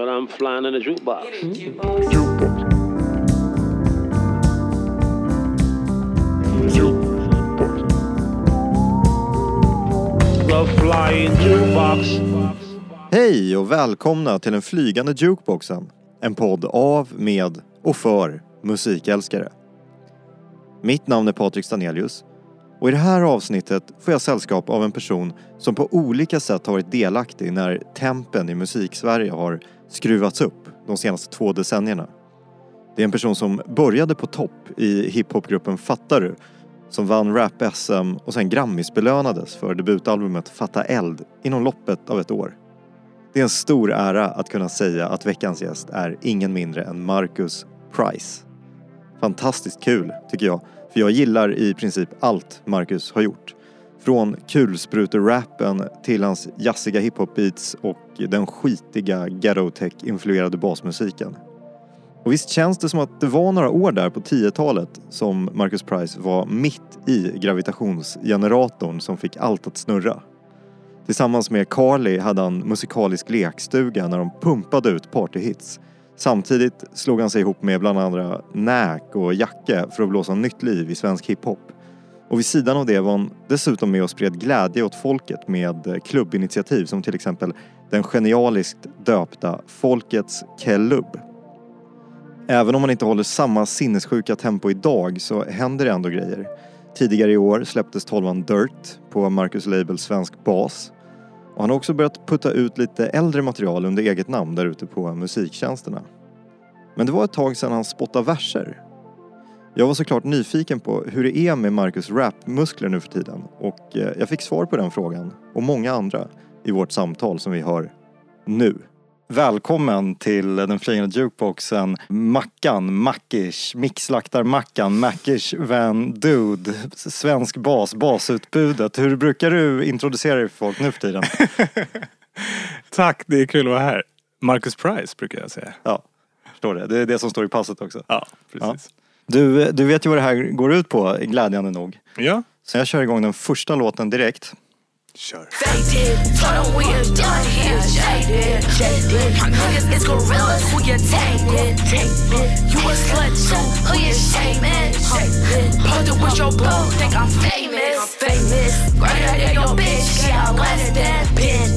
But I'm flying in a jukebox. Flying jukebox. Hej och välkomna till den flygande jukeboxen. En podd av, med och för musikälskare. Mitt namn är Patrik Stanelius och i det här avsnittet får jag sällskap av en person som på olika sätt har varit delaktig när tempen i musiksverige har skruvats upp de senaste två decennierna. Det är en person som började på topp i hiphopgruppen Fattar du som vann rap-SM och sen Grammisbelönades för debutalbumet Fatta eld inom loppet av ett år. Det är en stor ära att kunna säga att veckans gäst är ingen mindre än Marcus Price. Fantastiskt kul, tycker jag, för jag gillar i princip allt Marcus har gjort. Från kulsprutor-rappen till hans jazziga hiphop-beats och den skitiga ghetto-tech-influerade basmusiken. Och visst känns det som att det var några år där på 10-talet som Marcus Price var mitt i gravitationsgeneratorn som fick allt att snurra. Tillsammans med Carly hade han musikalisk lekstuga när de pumpade ut partyhits. Samtidigt slog han sig ihop med bland andra NÄK och Jacke för att blåsa nytt liv i svensk hiphop. Och vid sidan av det var hon dessutom med och spred glädje åt folket med klubbinitiativ som till exempel den genialiskt döpta Folkets Kellubb. Även om man inte håller samma sinnessjuka tempo idag så händer det ändå grejer. Tidigare i år släpptes tolvan Dirt på Marcus Label Svensk Bas. Och han har också börjat putta ut lite äldre material under eget namn där ute på musiktjänsterna. Men det var ett tag sedan han spottade verser. Jag var såklart nyfiken på hur det är med Marcus rapmuskler nu för tiden och eh, jag fick svar på den frågan och många andra i vårt samtal som vi hör nu. Välkommen till den flygande jukeboxen Mackan, Mackish, Mixlaktar-Mackan, Mackish Van Dude, svensk bas, basutbudet. Hur brukar du introducera dig för folk nu för tiden? Tack, det är kul att vara här. Marcus Price brukar jag säga. Ja, förstår det. Det är det som står i passet också. Ja, precis. Du, du vet ju vad det här går ut på, glädjande nog. Ja, Så jag kör igång den första låten direkt. Kör. faded. Told 'em we are done here, jaded. jaded. My niggas is gorillas, who you tainted. You a slut too, who you shaming? Posted with your boo, think I'm famous. Famous. Greater than your bitch, yeah, less than pin.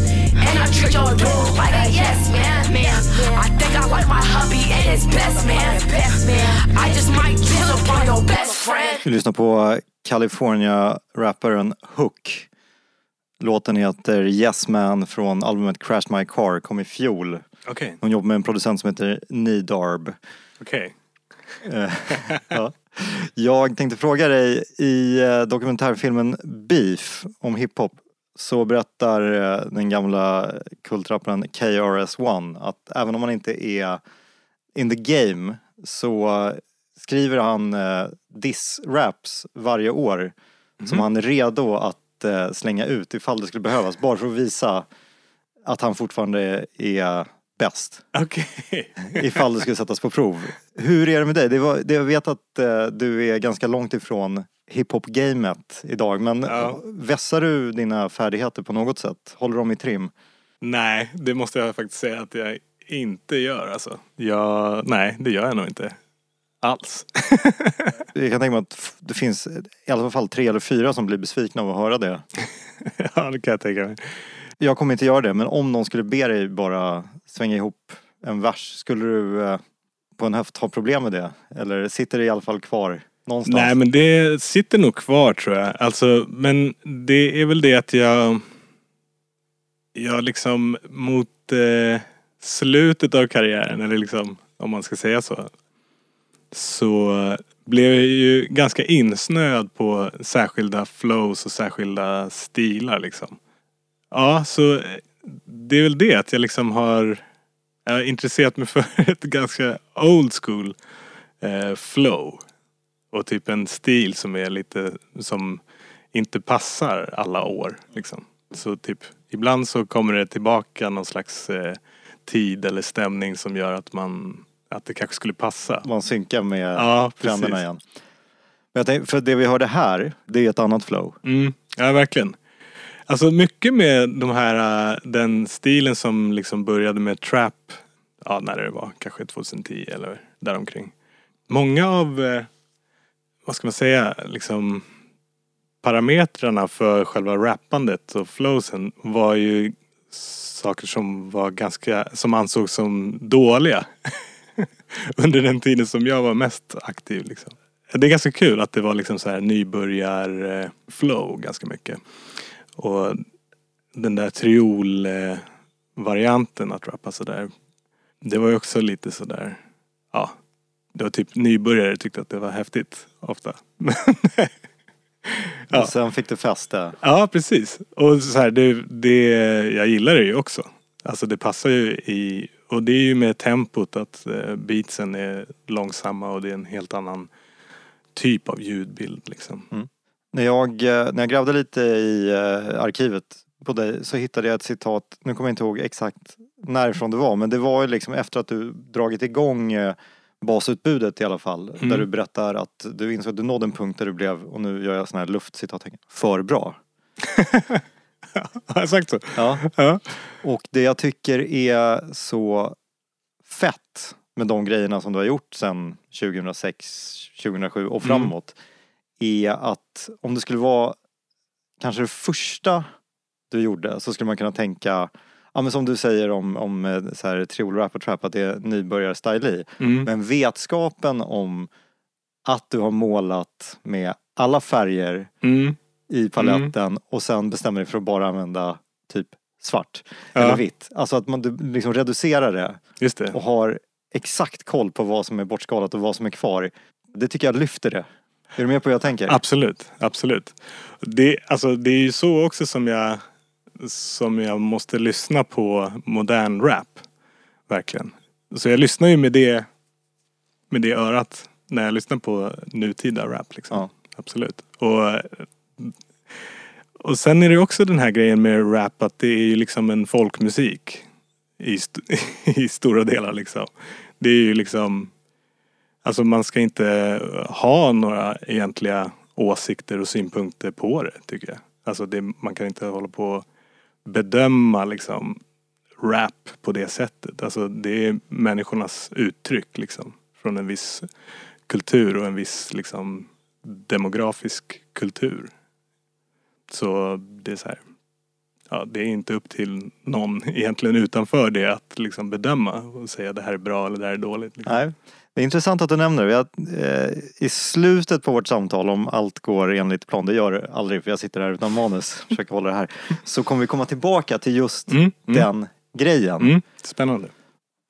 And I treat your dude like a yes man. Man. I think I like my hubby and his best man. Best man. I just might chill upon your best friend. Vi lyssnar på eh, California-rapparen Hook. Låten heter Yes Man från albumet Crash My Car, kom i fjol. Okej, Hon jobbar med en producent som heter Nidarb. okej. Ja. Jag tänkte fråga dig, i eh, dokumentärfilmen Beef om hiphop så berättar eh, den gamla kultrapparen KRS-One att även om man inte är in the game så skriver han eh, diss-raps varje år som han är redo att eh, slänga ut ifall det skulle behövas bara för att visa att han fortfarande är bäst Okej. ifall det skulle sättas på prov. Hur är det med dig? Det var, det jag vet att eh, du är ganska långt ifrån hiphop-gamet idag men Ja. vässar du dina färdigheter på något sätt? Håller de i trim? Nej, det måste jag faktiskt säga att jag inte gör alltså. Jag, nej, det gör jag nog inte. Alls. Jag kan tänka mig att det finns i alla fall tre eller fyra som blir besvikna av att höra det. ja, det kan jag tänka mig. Jag kommer inte göra det men om någon skulle be dig bara svänga ihop en vers, skulle du eh, på en höft ha problem med det? Eller sitter det i alla fall kvar någonstans? Nej, men det sitter nog kvar tror jag. Alltså, men det är väl det att jag... Jag liksom mot eh, slutet av karriären, eller liksom om man ska säga så. Så blev jag ju ganska insnöad på särskilda flows och särskilda stilar liksom. Ja, så det är väl det att jag liksom har... Jag har intresserat mig för ett ganska old school eh, flow. Och typ en stil som är lite som inte passar alla år. Liksom. Så typ ibland så kommer det tillbaka någon slags eh, tid eller stämning som gör att man att det kanske skulle passa. Man synkar med Ja, trenderna precis. igen. Men jag tänkte, för det vi hörde här, det är ett annat flow. Mm, ja, verkligen. Alltså mycket med de här, äh, den stilen som liksom började med trap, ja, när det var, kanske 2010 eller däromkring. Många av, eh, vad ska man säga, liksom parametrarna för själva rappandet och flowsen var ju saker som var ganska, som ansågs som dåliga. Under den tiden som jag var mest aktiv liksom. Det är ganska kul att det var liksom så här nybörjar-flow ganska mycket. Och den där triol-varianten att rappa sådär. Det var ju också lite sådär, ja. Det var typ nybörjare tyckte att det var häftigt ofta. Ja. Och sen fick du fäste. Ja, precis. Och så här, det, det, jag gillar det ju också. Alltså det passar ju i, och det är ju med tempot att eh, beatsen är långsamma och det är en helt annan typ av ljudbild liksom. När jag, eh, när jag grävde lite i eh, arkivet på dig så hittade jag ett citat, nu kommer jag inte ihåg exakt närifrån det var, men det var ju liksom efter att du dragit igång basutbudet i alla fall. Mm. Där du berättar att du insåg att du nådde en punkt där du blev, och nu gör jag sån här luftcitattecken, för bra. Har jag sagt så? Ja. Ja. Och det jag tycker är så fett med de grejerna som du har gjort sedan 2006, 2007 och framåt är att om det skulle vara kanske det första du gjorde så skulle man kunna tänka Ja men som du säger om, om eh, så här, triol, rap och trap att det är nybörjar-style i. Mm. Men vetskapen om att du har målat med alla färger Mm. I paletten och sen bestämmer dig för att bara använda typ svart Ja. eller vitt. Alltså att man liksom reducerar det det. och har exakt koll på vad som är bortskalat och vad som är kvar. Det tycker jag lyfter det. Är du med på hur jag tänker? Absolut, absolut. Det, alltså, det är ju så också som jag, som jag måste lyssna på modern rap. Verkligen. Så jag lyssnar ju med det, med det örat när jag lyssnar på nutida rap. Liksom. Ja. Absolut. Och, och sen är det också den här grejen med rap att det är ju liksom en folkmusik. I, st- i stora delar liksom. Det är ju liksom Alltså man ska inte ha några egentliga åsikter och synpunkter på det tycker jag. Alltså det, man kan inte hålla på och bedöma liksom rap på det sättet. Alltså det är människornas uttryck liksom. Från en viss kultur och en viss liksom demografisk kultur. Så det är så här. Ja, det är inte upp till någon egentligen utanför det att liksom bedöma och säga det här är bra eller det här är dåligt. Liksom. Nej. Det är intressant att du nämner det. Eh, I slutet på vårt samtal, om allt går enligt plan, det gör det aldrig för jag sitter här utan manus, försöker hålla det här. Så kommer vi komma tillbaka till just Mm, mm. den grejen. Mm, spännande.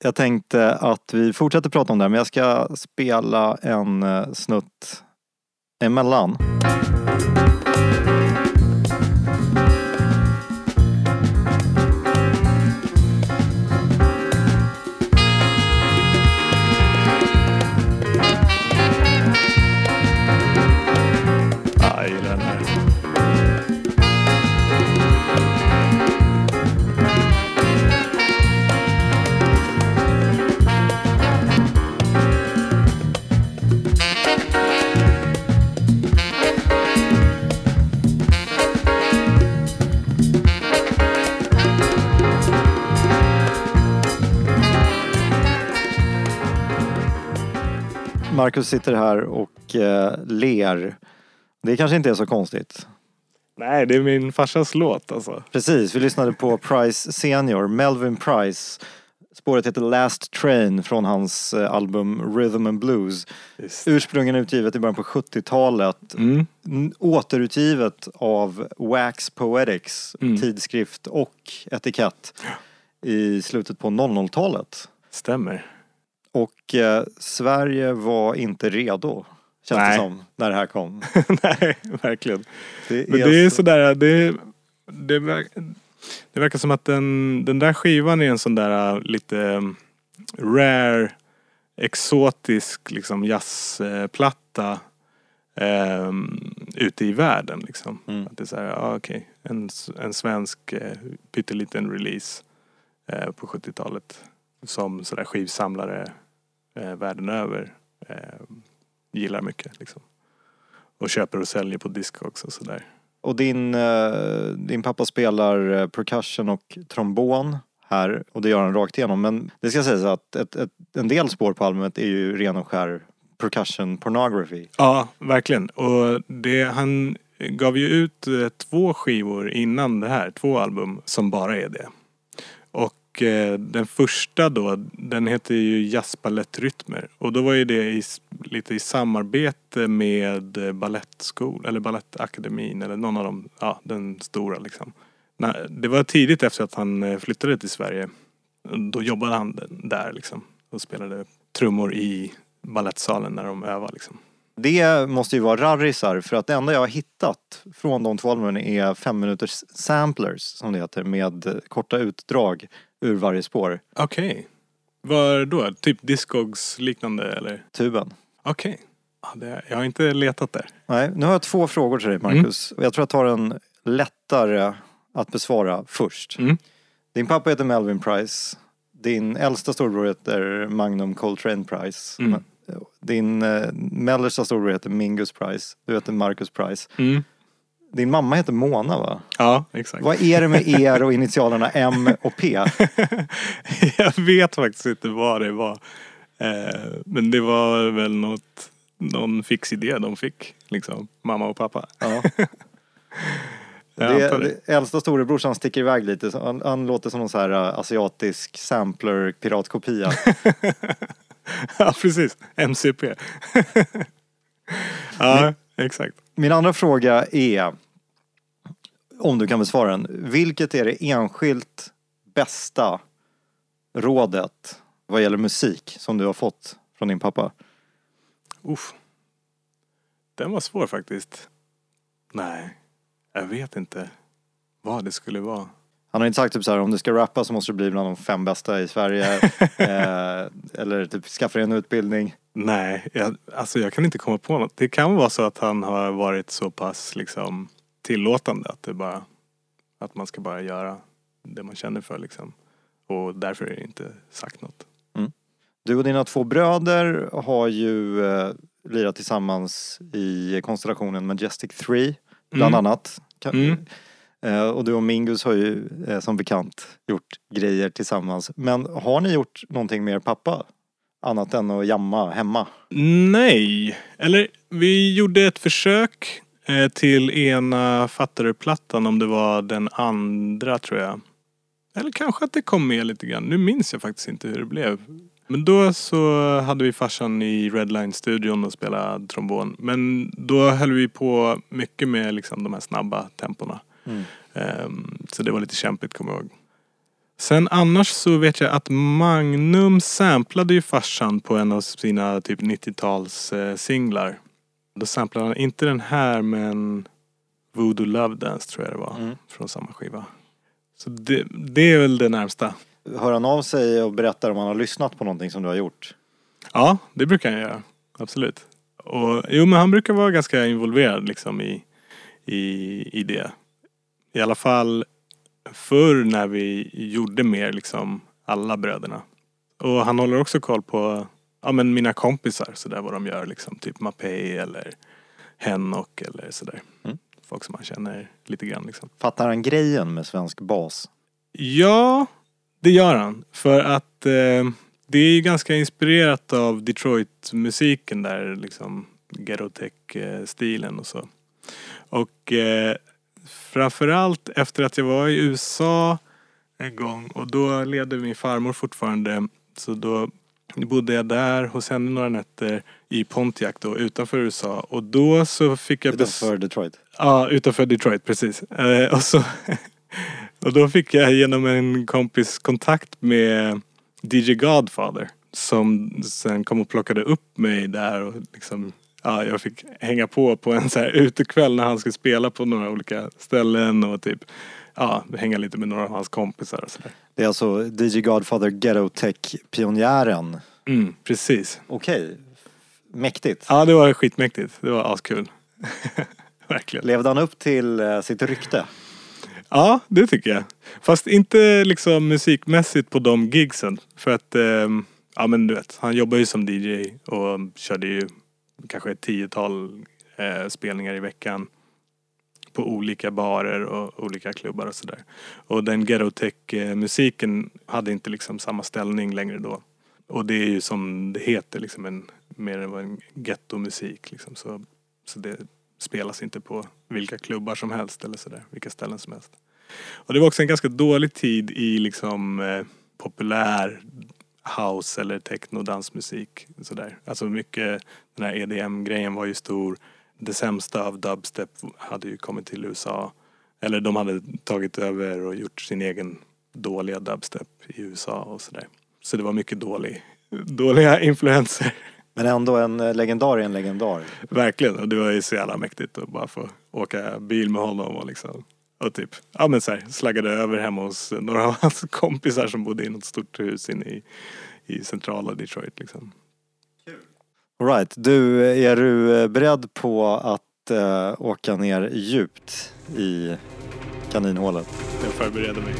Jag tänkte att vi fortsätter prata om det här men jag ska spela en eh, snutt emellan. Ja, Marcus sitter här och eh, ler. Det kanske inte är så konstigt. Nej, det är min farsas låt alltså. Precis, vi lyssnade på Price Senior, Melvin Price. Spåret heter Last Train från hans eh, album Rhythm and Blues. Ursprungligen utgivet i början på 70-talet. Mm. Återutgivet av Wax Poetics Mm. tidskrift och etikett i slutet på 00-talet. Stämmer. Och eh, Sverige var inte redo, känns det Nej. som, när det här kom. Nej, verkligen. Det Men det är så- sådär, det, det, verkar, det verkar som att den, den där skivan är en sån där lite um, rare, exotisk liksom jazzplatta um, ute i världen liksom. Mm. Att det är såhär, ja okej, en, s- en svensk uh, pytteliten release eh, på 70-talet som sådär skivsamlare eh, världen över eh, gillar mycket liksom. Och köper och säljer på disk också sådär. Och din, eh, din pappa spelar eh, percussion och trombon här och det gör han rakt igenom. Men det ska sägas att ett, ett, en del spår på albumet är ju ren och skär percussion pornography. Ja, verkligen. Och det, han gav ju ut eh, två skivor innan det här, två album som bara är det. Och eh, den första då, den heter ju Jazzbalettrytmer. Och då var ju det i, lite i samarbete med eh, Balettskolan, eller Balettakademin eller någon av dem, ja den stora liksom. Det var tidigt efter att han eh, flyttade till Sverige. Då jobbade han där liksom och spelade trummor i balettsalen när de övade liksom. Det måste ju vara rarrisar för att det enda jag har hittat från de två albumen är fem minuters samplers som det heter med korta utdrag ur varje spår. Okej. Var då? Typ Discogs liknande eller? Tuben. Okej. Det- jag har inte letat där. Nej, nu har jag två frågor till dig Marcus. Och jag tror jag tar en lättare att besvara först. Mm. Din pappa heter Melvin Price. Din äldsta storbror heter Magnum Coltrane Price. Mm. Din eh, mellersta storbror heter Mingus Price. Du heter Marcus Price. Mm. Din mamma heter Mona va? Ja, exakt. Vad är det med er och initialerna M och P? jag vet faktiskt inte vad det var. Eh, men det var väl något, någon fix idé de fick. Liksom, mamma och pappa. Ja. Det, det. äldsta storebrorsan sticker iväg lite. Han, han låter som någon så här eh, asiatisk sampler piratkopia. ja, precis. MCP. ja, exakt. Min andra fråga är, om du kan besvara den. Vilket är det enskilt bästa rådet vad gäller musik som du har fått från din pappa? Uff. Den var svår faktiskt. Nej, jag vet inte vad det skulle vara. Han har inte sagt typ så här, om du ska rappa så måste du bli bland de fem bästa i Sverige. eh, eller typ skaffa dig en utbildning. Nej, jag, alltså jag kan inte komma på något. Det kan vara så att han har varit så pass liksom tillåtande att det bara att man ska bara göra det man känner för liksom. Och därför är det inte sagt något. Du och dina två bröder har ju eh, lirat tillsammans i konstellationen Majestic 3 bland Mm. annat. Kan, Mm. Eh, och du och Mingus har ju eh, som bekant gjort grejer tillsammans. Men har ni gjort någonting med er pappa? Annat än att jamma hemma? Nej, eller vi gjorde ett försök eh, till ena Fattarö-plattan om det var den andra tror jag. Eller kanske att det kom med lite grann. Nu minns jag faktiskt inte hur det blev. Men då så hade vi farsan i Redline-studion och spelade trombon. Men då höll vi på mycket med liksom de här snabba tempona. Mm. Så det var lite kämpigt kommer jag ihåg. Sen annars så vet jag att Magnum samplade ju farsan på en av sina typ 90-tals eh, singlar. Då samplade han, inte den här men Voodoo Love Dance tror jag det var. Mm. Från samma skiva. Så det, det är väl det närmsta. Hör han av sig och berättar om han har lyssnat på någonting som du har gjort? Ja, det brukar han göra. Absolut. Och, jo men han brukar vara ganska involverad liksom i, i, i det. I alla fall förr när vi gjorde mer liksom alla bröderna. Och han håller också koll på ja, men mina kompisar sådär vad de gör liksom. Typ Mapei eller Henok eller sådär. Mm. Folk som man känner lite grann liksom. Fattar han grejen med svensk bas? Ja, det gör han. För att eh, det är ju ganska inspirerat av Detroit-musiken där liksom Ghetto-tech-stilen och så. Och eh, framförallt efter att jag var i USA en gång och då levde min farmor fortfarande. Så då bodde jag där hos henne några nätter i Pontiac då utanför USA och då så fick jag Utanför Detroit? Ja, utanför Detroit, precis. Eh, och, så, och då fick jag genom en kompis kontakt med DJ Godfather. Som sen kom och plockade upp mig där och liksom, ja, jag fick hänga på på en så här utekväll när han skulle spela på några olika ställen och typ, ja, hänga lite med några av hans kompisar och sådär. Det är alltså DJ Godfather Ghetto Tech-pionjären. Mm, precis. Okej. Mäktigt. Ja, det var skitmäktigt. Det var askul. Verkligen. Levde han upp till eh, sitt rykte? Ja, det tycker jag. Fast inte liksom musikmässigt på de gigsen. För att, ehm, ja men du vet, han jobbar ju som DJ och körde ju kanske ett tiotal eh, spelningar i veckan. på olika barer och olika klubbar och sådär. Och den Garotech-musiken hade inte liksom samma ställning längre då. Och det är ju som det heter liksom en, mer än en gettomusik liksom. Så, så det spelas inte på vilka klubbar som helst eller sådär, vilka ställen som helst. Och det var också en ganska dålig tid i liksom eh, populär house eller techno dansmusik. Sådär. Alltså mycket, den här EDM-grejen var ju stor. Det sämsta av dubstep hade ju kommit till USA. Eller de hade tagit över och gjort sin egen dåliga dubstep i USA och sådär. Så det var mycket dålig, dåliga influenser. Men ändå en eh, legendar är en legendar. Verkligen. Och det var ju så jävla mäktigt att bara få åka bil med honom och liksom och typ, ja men så här, slaggade över hemma hos några av hans kompisar som bodde i något stort hus inne i, i centrala Detroit liksom. All right. Du, är du eh, beredd på att eh, åka ner djupt i kaninhålet? Jag förbereder mig.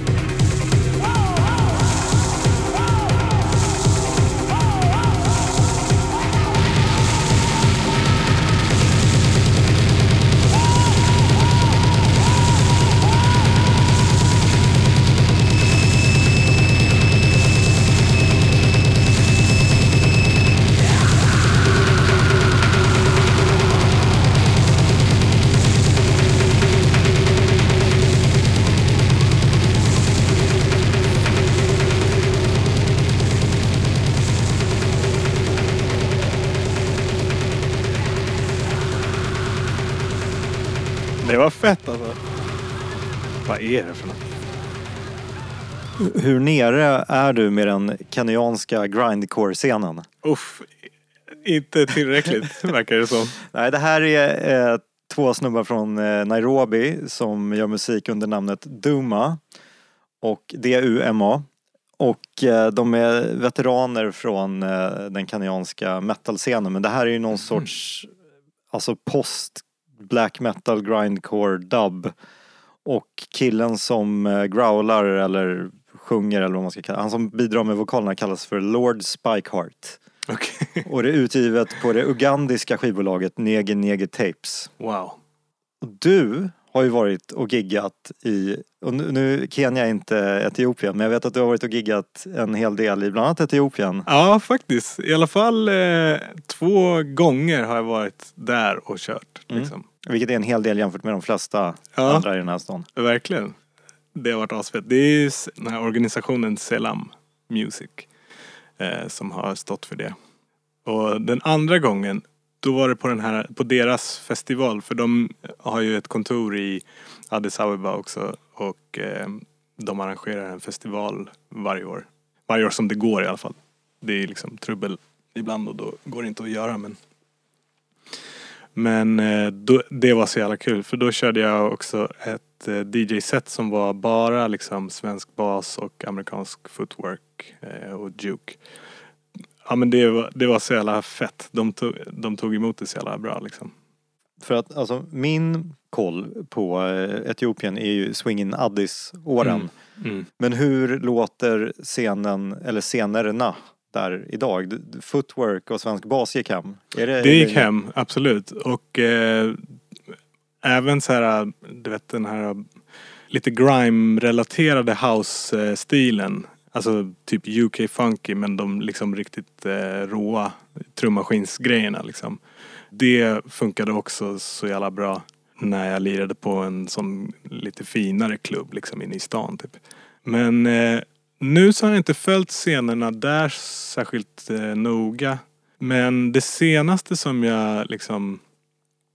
Vad är det för något? Hur nere är du med den kenyanska grindcore-scenen? Uff, inte tillräckligt verkar det som. Nej, det här är eh, två snubbar från eh, Nairobi som gör musik under namnet Duma och D-U-M-A. Och eh, de är veteraner från eh, den kenyanska metal-scenen men det här är ju någon sorts alltså post black metal grindcore dub. Och killen som eh, growlar eller sjunger eller vad man ska kalla han som bidrar med vokalerna kallas för Lord Spikeheart. Okej. Och det är utgivet på det ugandiska skivbolaget Nege Nege Tapes. Wow. Och du har ju varit och giggat i, och nu, nu Kenya är inte Etiopien, men jag vet att du har varit och giggat en hel del i bland annat Etiopien. Ja, faktiskt. I alla fall eh, två gånger har jag varit där och kört. Mm. Vilket är en hel del jämfört med de flesta Ja. andra i den här stan. Verkligen. Det har varit asfett. Det är den här organisationen Selam Music eh, som har stått för det. Och den andra gången, då var det på, den här, på deras festival. För de har ju ett kontor i Addis Abeba också. Och eh, de arrangerar en festival varje år. Varje år som det går i alla fall. Det är liksom trubbel ibland och då går det inte att göra men men eh, då, det var så jävla kul för då körde jag också ett eh, DJ-set som var bara liksom svensk bas och amerikansk footwork eh, och juke. Ja men det var, det var så jävla fett. De tog, de tog emot det så jävla bra liksom. För att alltså min koll på Etiopien är ju Swingin' Addis-åren. Mm. Men hur låter scenen, eller scenerna där idag? Footwork och svensk bas gick hem? Är det, Det gick hem, absolut. Och eh, även så här, du vet den här lite grime-relaterade house-stilen. Alltså typ UK funky men de liksom riktigt eh, råa trummaskinsgrejerna liksom. Det funkade också så jävla bra när jag lirade på en sån lite finare klubb liksom inne i stan typ. Men eh, nu så har jag inte följt scenerna där särskilt eh, noga. Men det senaste som jag liksom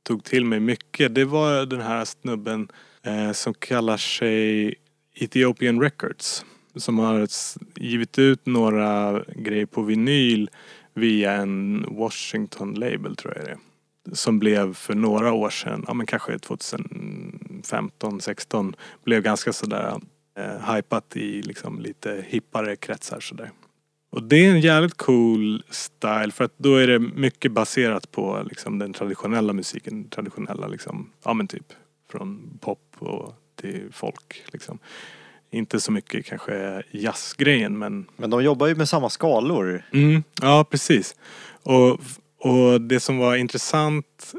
tog till mig mycket det var den här snubben eh, som kallar sig Ethiopian Records. Som har givit ut några grejer på vinyl via en Washington label tror jag det är. Som blev för några år sedan, ja men kanske 2015, 16 blev ganska sådär eh, hypat i liksom lite hippare kretsar sådär. Och det är en jävligt cool style för att då är det mycket baserat på liksom den traditionella musiken. Traditionella liksom, ja men typ från pop och till folk liksom. Inte så mycket kanske jazzgrejen men Men de jobbar ju med samma skalor. Mm, ja, precis. Och, och det som var intressant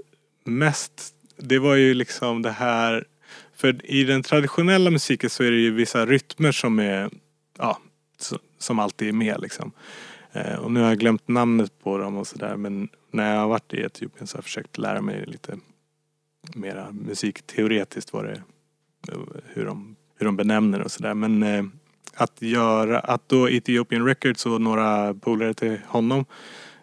mest, det var ju liksom det här för i den traditionella musiken så är det ju vissa rytmer som är, ja, som alltid är med liksom. Eh, och nu har jag glömt namnet på dem och sådär men när jag har varit i Etiopien så har jag försökt lära mig lite mera musikteoretiskt vad det är, hur de, hur de benämner det och sådär. Men eh, att göra, att då Ethiopian Records och några polare till honom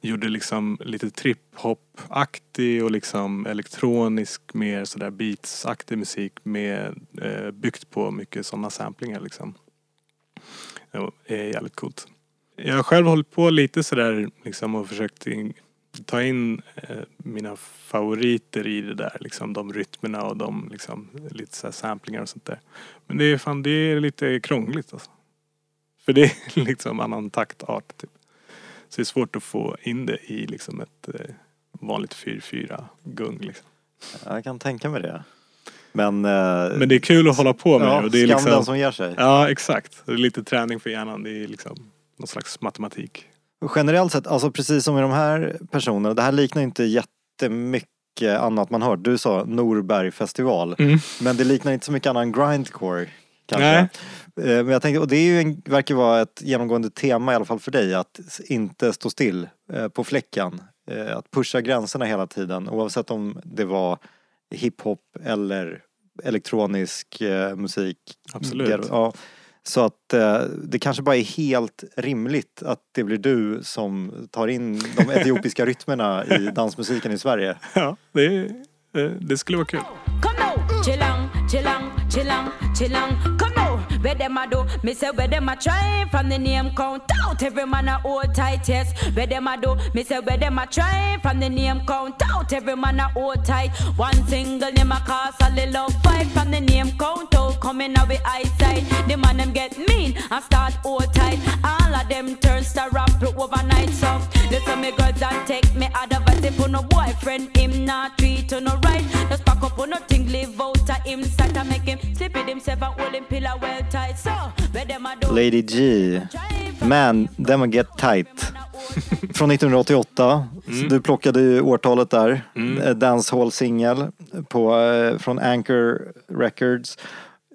gjorde liksom lite trip-hop-aktig och liksom elektronisk, mer sådär beats-aktig musik med, eh, byggt på mycket sådana samplingar liksom. Det är jävligt coolt. Jag har själv hållit på lite sådär liksom och försökt in, ta in eh, mina favoriter i det där liksom. De rytmerna och de liksom lite såhär samplingar och sånt där. Men det är fan, det är lite krångligt alltså. För det är liksom annan taktart typ. Så det är svårt att få in det i liksom ett eh, vanligt 4-4 gung liksom. Jag kan tänka mig det. Men, eh, Men det är kul att hålla på med ja, och det är skam liksom, den som ger sig. Ja exakt. Det är lite träning för hjärnan. Det är liksom någon slags matematik. Generellt sett, alltså precis som med de här personerna, det här liknar inte jättemycket annat man hört. Du sa Norberg festival. Mm. Men det liknar inte så mycket annan grindcore. Kanske. Nej. Eh, Men jag tänkte, och det är ju en, verkar vara ett genomgående tema i alla fall för dig, att inte stå still eh, på fläcken. Eh, Att pusha gränserna hela tiden, oavsett om det var hiphop eller elektronisk musik. Absolut. Ja. Så att eh, det kanske bara är helt rimligt att det blir du som tar in de etiopiska rytmerna i dansmusiken i Sverige. Ja, det, det skulle vara kul. Chillang, chillang, chillang, chillang. Come now, where them a do? Me say where them a try from the name count out. Every man a hold tight, yes. Where them a do? Me say where them a try from the name count out. Every man a hold tight. One single name a cause a little fight from the name count out. Coming out with eyesight. The man them get mean and start hold tight. All of them turns to rap overnight. So listen me girls and take me advice. You no boyfriend, him not treat you no right. Just pack up on nothing, live out of him sight and make him sleep with himself and hold him pillar well tight. Lady G, Man, them get tight. Från 1988. Så du plockade ju årtalet där. Mm. Dancehall-singel på, eh, från Anchor Records.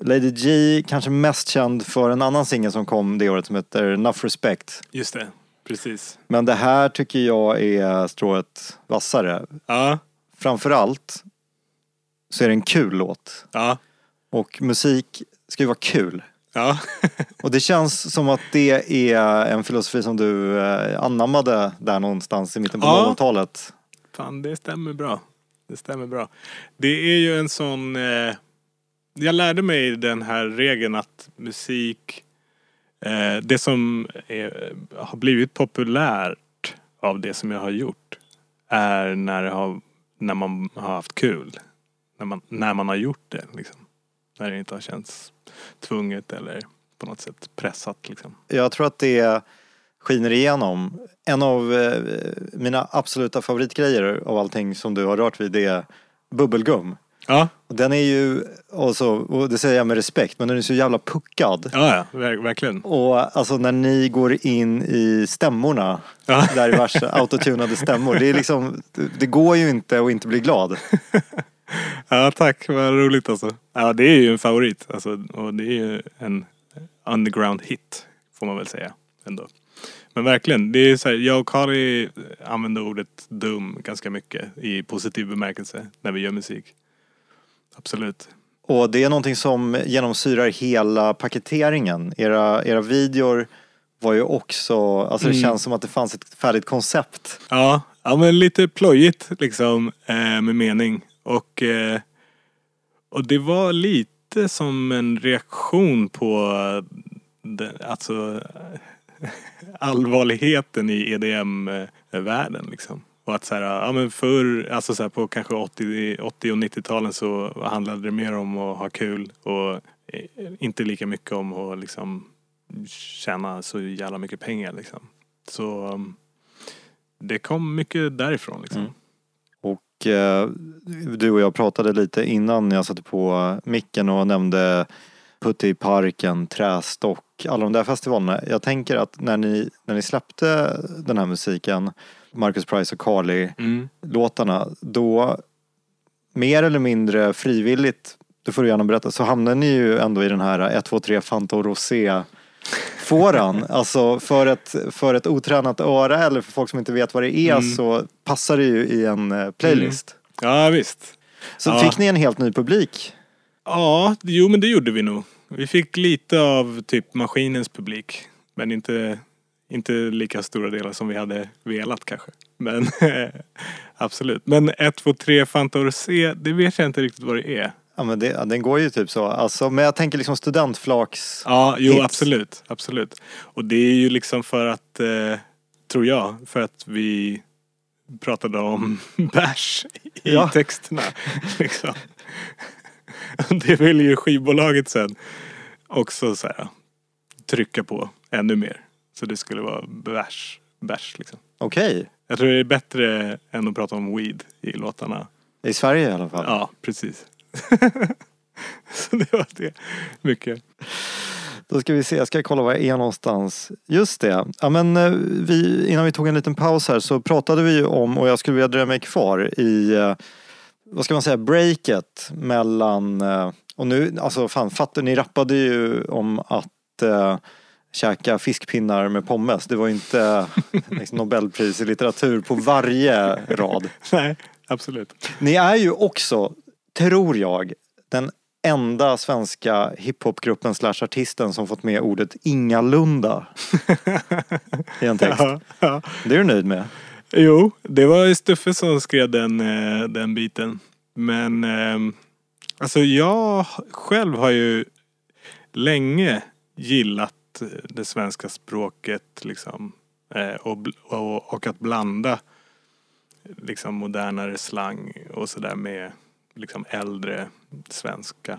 Lady G kanske mest känd för en annan singel som kom det året som heter Enough Respect. Just det, precis. Men det här tycker jag är strået vassare. Ja, Framförallt så är det en kul låt. ja, Och musik ska ju vara kul. Ja. Och det känns som att det är en filosofi som du eh, anammade där någonstans i mitten på Ja. 00-talet. Fan, det stämmer bra. Det stämmer bra. Det är ju en sån... Eh, jag lärde mig den här regeln att musik... Eh, det som är, har blivit populärt av det som jag har gjort är när, har, när man har haft kul. När man, när man har gjort det liksom. När det inte har känts tvunget eller på något sätt pressat liksom. Jag tror att det skiner igenom. En av eh, mina absoluta favoritgrejer av allting som du har rört vid det är bubbelgum. Ja, Den är ju, och, så, och det säger jag med respekt, men den är så jävla puckad. ja, ja ver- verkligen. Och alltså när ni går in i stämmorna, Ja. där är värsta autotunade stämmor. Det är liksom, det går ju inte att inte bli glad. Ja tack, vad roligt alltså. Ja det är ju en favorit alltså, och det är ju en underground hit får man väl säga ändå. Men verkligen, det är så här, jag och Kari använder ordet dum ganska mycket i positiv bemärkelse när vi gör musik. Absolut. Och det är någonting som genomsyrar hela paketeringen. Era, era videor var ju också, alltså det Mm. känns som att det fanns ett färdigt koncept. Ja, ja men lite plojigt liksom eh, med mening. Och, eh, och det var lite som en reaktion på den, alltså allvarligheten i EDM-världen liksom. Och att så här, ja men förr, alltså så här, på kanske 80, 80 och 90-talen så handlade det mer om att ha kul och eh, inte lika mycket om att liksom tjäna så jävla mycket pengar liksom. Så mm, det kom mycket därifrån liksom. Mm. Och eh, du och jag pratade lite innan jag satte på micken och nämnde Putte i parken, Trästock, alla de där festivalerna. Jag tänker att när ni, när ni släppte den här musiken, Marcus Price och Carly Mm. då mer eller mindre frivilligt det får du gärna berätta, så hamnar ni ju ändå i den här 1, 2, 3 Fanta och Rosé fåran. alltså för ett, för ett otränat öra eller för folk som inte vet vad det är Mm. så passar det ju i en eh, playlist. Ja visst. Så Ja. fick ni en helt ny publik? Ja, jo men det gjorde vi nog. Vi fick lite av typ maskinens publik. Men inte, inte lika stora delar som vi hade velat kanske. Men absolut. Men 1, 2, 3 Fanta Rosé, det vet jag inte riktigt vad det är. Ja men det, den går ju typ så. Alltså, men jag tänker liksom studentflaks. Ja, jo Hits. absolut. Absolut. Och det är ju liksom för att, eh, tror jag, för att vi pratade om bärs i Ja. texterna. Liksom. Det vill ju skivbolaget sen också så här, trycka på ännu mer. Så det skulle vara bärs, bärs liksom. Okej. Jag tror det är bättre än att prata om weed i låtarna. I Sverige i alla fall. Ja, precis. så det var det. Mycket. Då ska vi se, jag ska kolla var jag är någonstans. Just det. Ja, men, eh, vi, innan vi tog en liten paus här så pratade vi ju om, och jag skulle vilja drömma mig kvar i, eh, vad ska man säga, breaket mellan, eh, och nu, alltså fan, fattar ni rappade ju om att eh, käka fiskpinnar med pommes. Det var ju inte liksom, Nobelpris i litteratur på varje rad. Nej, absolut. Ni är ju också, tror jag, den enda svenska hiphopgruppen slash artisten som fått med ordet ingalunda i en text. Ja, ja. Det är du nöjd med? Jo, det var ju Stuffe som skrev den, eh, den biten. Men ehm, alltså jag själv har ju länge gillat eh, det svenska språket liksom. Eh, och, och, och att blanda liksom modernare slang och sådär med liksom äldre svenska.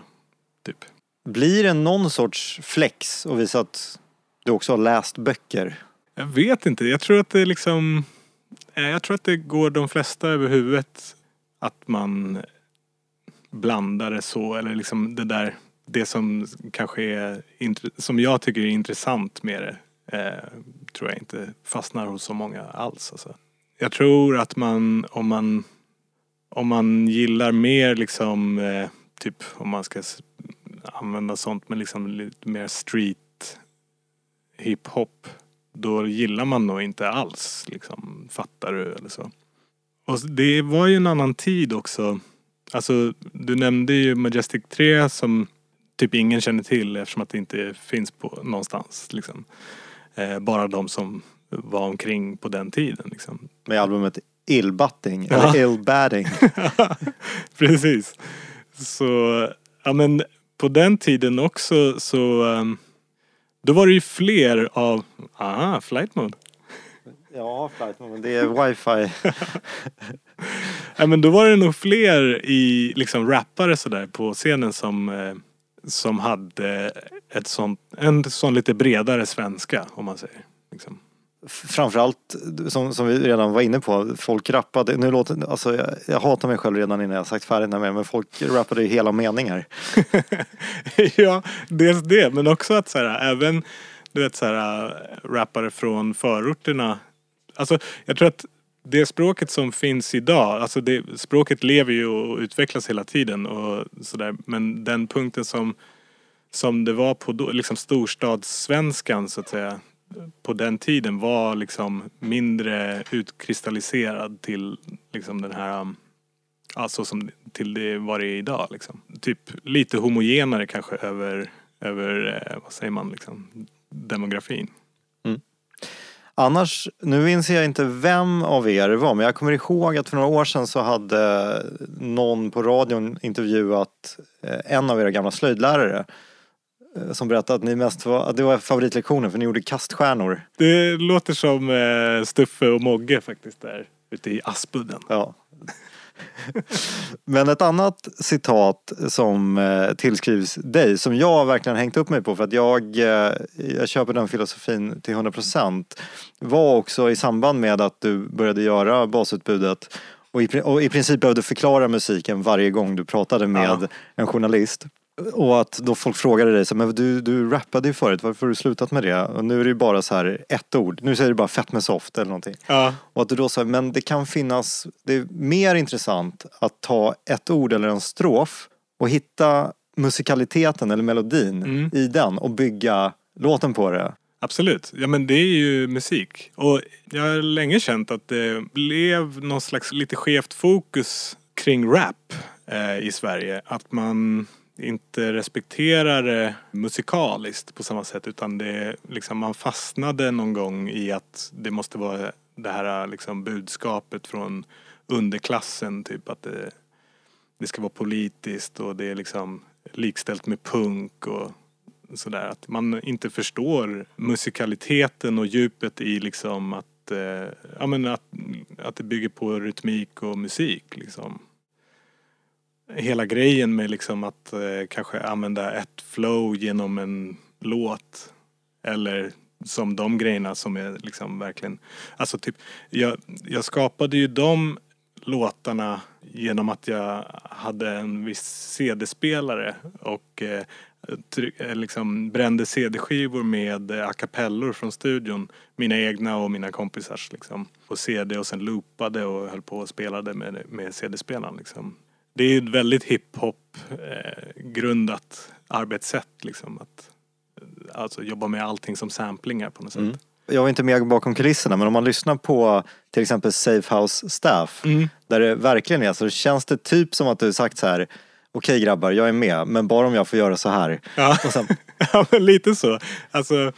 Typ. Blir det någon sorts flex och visa att du också har läst böcker? Jag vet inte. Jag tror att det liksom... eh, Jag tror att det går de flesta över huvudet att man blandar det så. Eller liksom det där... Det som kanske är... Som jag tycker är intressant med det. Eh, tror jag inte fastnar hos så många alls. Alltså. Jag tror att man om man... Om man gillar mer liksom... Eh, typ om man ska använda sånt men liksom lite mer street hiphop då gillar man nog inte alls liksom, fattar du eller så. Och det var ju en annan tid också. Alltså du nämnde ju Majestic 3 som typ ingen känner till eftersom att det inte finns på någonstans liksom. Eh, bara de som var omkring på den tiden liksom. Med albumet Illbatting, Ja. eller Illbatting. Precis. Så, ja men på den tiden också så um, då var det ju fler av, ah, flight mode. Ja, flight moment. Det är wifi. Ja, men då var det nog fler i liksom rappare sådär på scenen som, eh, som hade ett sånt, en sån lite bredare svenska om man säger. Liksom. Framförallt, som, som vi redan var inne på, folk rappade, nu låter, alltså jag, jag hatar mig själv redan innan jag sagt färdigt med men folk rappade ju hela meningar. ja, dels det men också att så här, även du vet så här, rappare från förorterna. Alltså jag tror att det språket som finns idag, alltså det, språket lever ju och utvecklas hela tiden och sådär. Men den punkten som, som det var på då, liksom storstadssvenskan så att säga på den tiden var liksom mindre utkristalliserad till liksom den här um, Alltså som till det vad det är idag liksom. Typ lite homogenare kanske över, över eh, vad säger man liksom, demografin. Mm. Annars, nu inser jag inte vem av er det var men jag kommer ihåg att för några år sedan så hade någon på radion intervjuat eh, en av era gamla slöjdlärare som berättade att ni mest var, att det var favoritlektionen för ni gjorde kaststjärnor. Det låter som eh, Stuffe och Mogge faktiskt där ute i Aspudden. Ja. Men ett annat citat som eh, tillskrivs dig, som jag verkligen hängt upp mig på för att jag, eh, jag köper den filosofin till 100% var också i samband med att du började göra basutbudet och i, och i princip behövde förklara musiken varje gång du pratade med Ja. en journalist. Och att då folk frågade dig så men du, du rappade ju förut, varför har du slutat med det? Och nu är det ju bara så här ett ord, nu säger du bara fett med soft eller någonting. Ja, Och att du då sa, men det kan finnas, det är mer intressant att ta ett ord eller en strof och hitta musikaliteten eller melodin Mm. i den och bygga låten på det. Absolut. Ja men det är ju musik. Och jag har länge känt att det blev någon slags lite skevt fokus kring rap eh, i Sverige. Att man inte respekterar det musikaliskt på samma sätt utan det liksom man fastnade någon gång i att det måste vara det här liksom budskapet från underklassen typ att det, det ska vara politiskt och det är liksom likställt med punk och sådär att man inte förstår musikaliteten och djupet i liksom att, eh, ja men att, att det bygger på rytmik och musik liksom. Hela grejen med liksom att eh, kanske använda ett flow genom en låt eller som de grejerna som är liksom verkligen, alltså typ, jag, jag skapade ju de låtarna genom att jag hade en viss CD-spelare och eh, tryck, eh, liksom brände CD-skivor med eh, a cappellor från studion. Mina egna och mina kompisars liksom. På CD och sen loopade och höll på och spelade med, med CD-spelaren liksom. Det är ett väldigt hiphop eh, grundat arbetssätt liksom. Att, eh, alltså jobba med allting som samplingar på något sätt. Mm. Jag var inte med bakom kulisserna men om man lyssnar på till exempel Safe House Staff Mm. där det verkligen är så känns det typ som att du sagt så här Okej grabbar, jag är med, men bara om jag får göra så här. Ja. Sen, ja men lite så. Alltså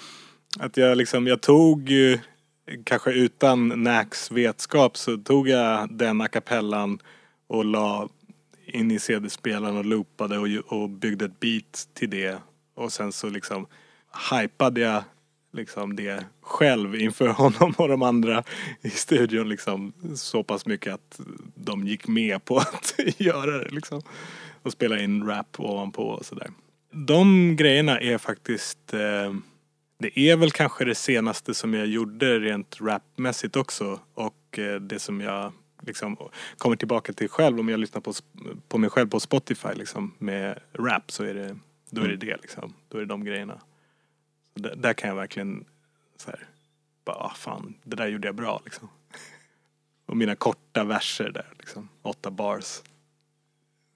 att jag liksom, jag tog ju kanske utan Nax vetskap så tog jag den a cappellan och la in i CD-spelaren och loopade och, och byggde ett beat till det. Och sen så liksom hypade jag liksom det själv inför honom och de andra i studion liksom så pass mycket att de gick med på att göra det liksom. Och spela in rap ovanpå och sådär. De grejerna är faktiskt eh, det är väl kanske det senaste som jag gjorde rent rapmässigt också och eh, det som jag liksom kommer tillbaka till själv om jag lyssnar på, på mig själv på Spotify liksom med rap så är det då är det det liksom. Då är det de grejerna. Så där, kan jag verkligen så här, bara ah, fan det där gjorde jag bra liksom. Och mina korta verser där liksom, åtta bars.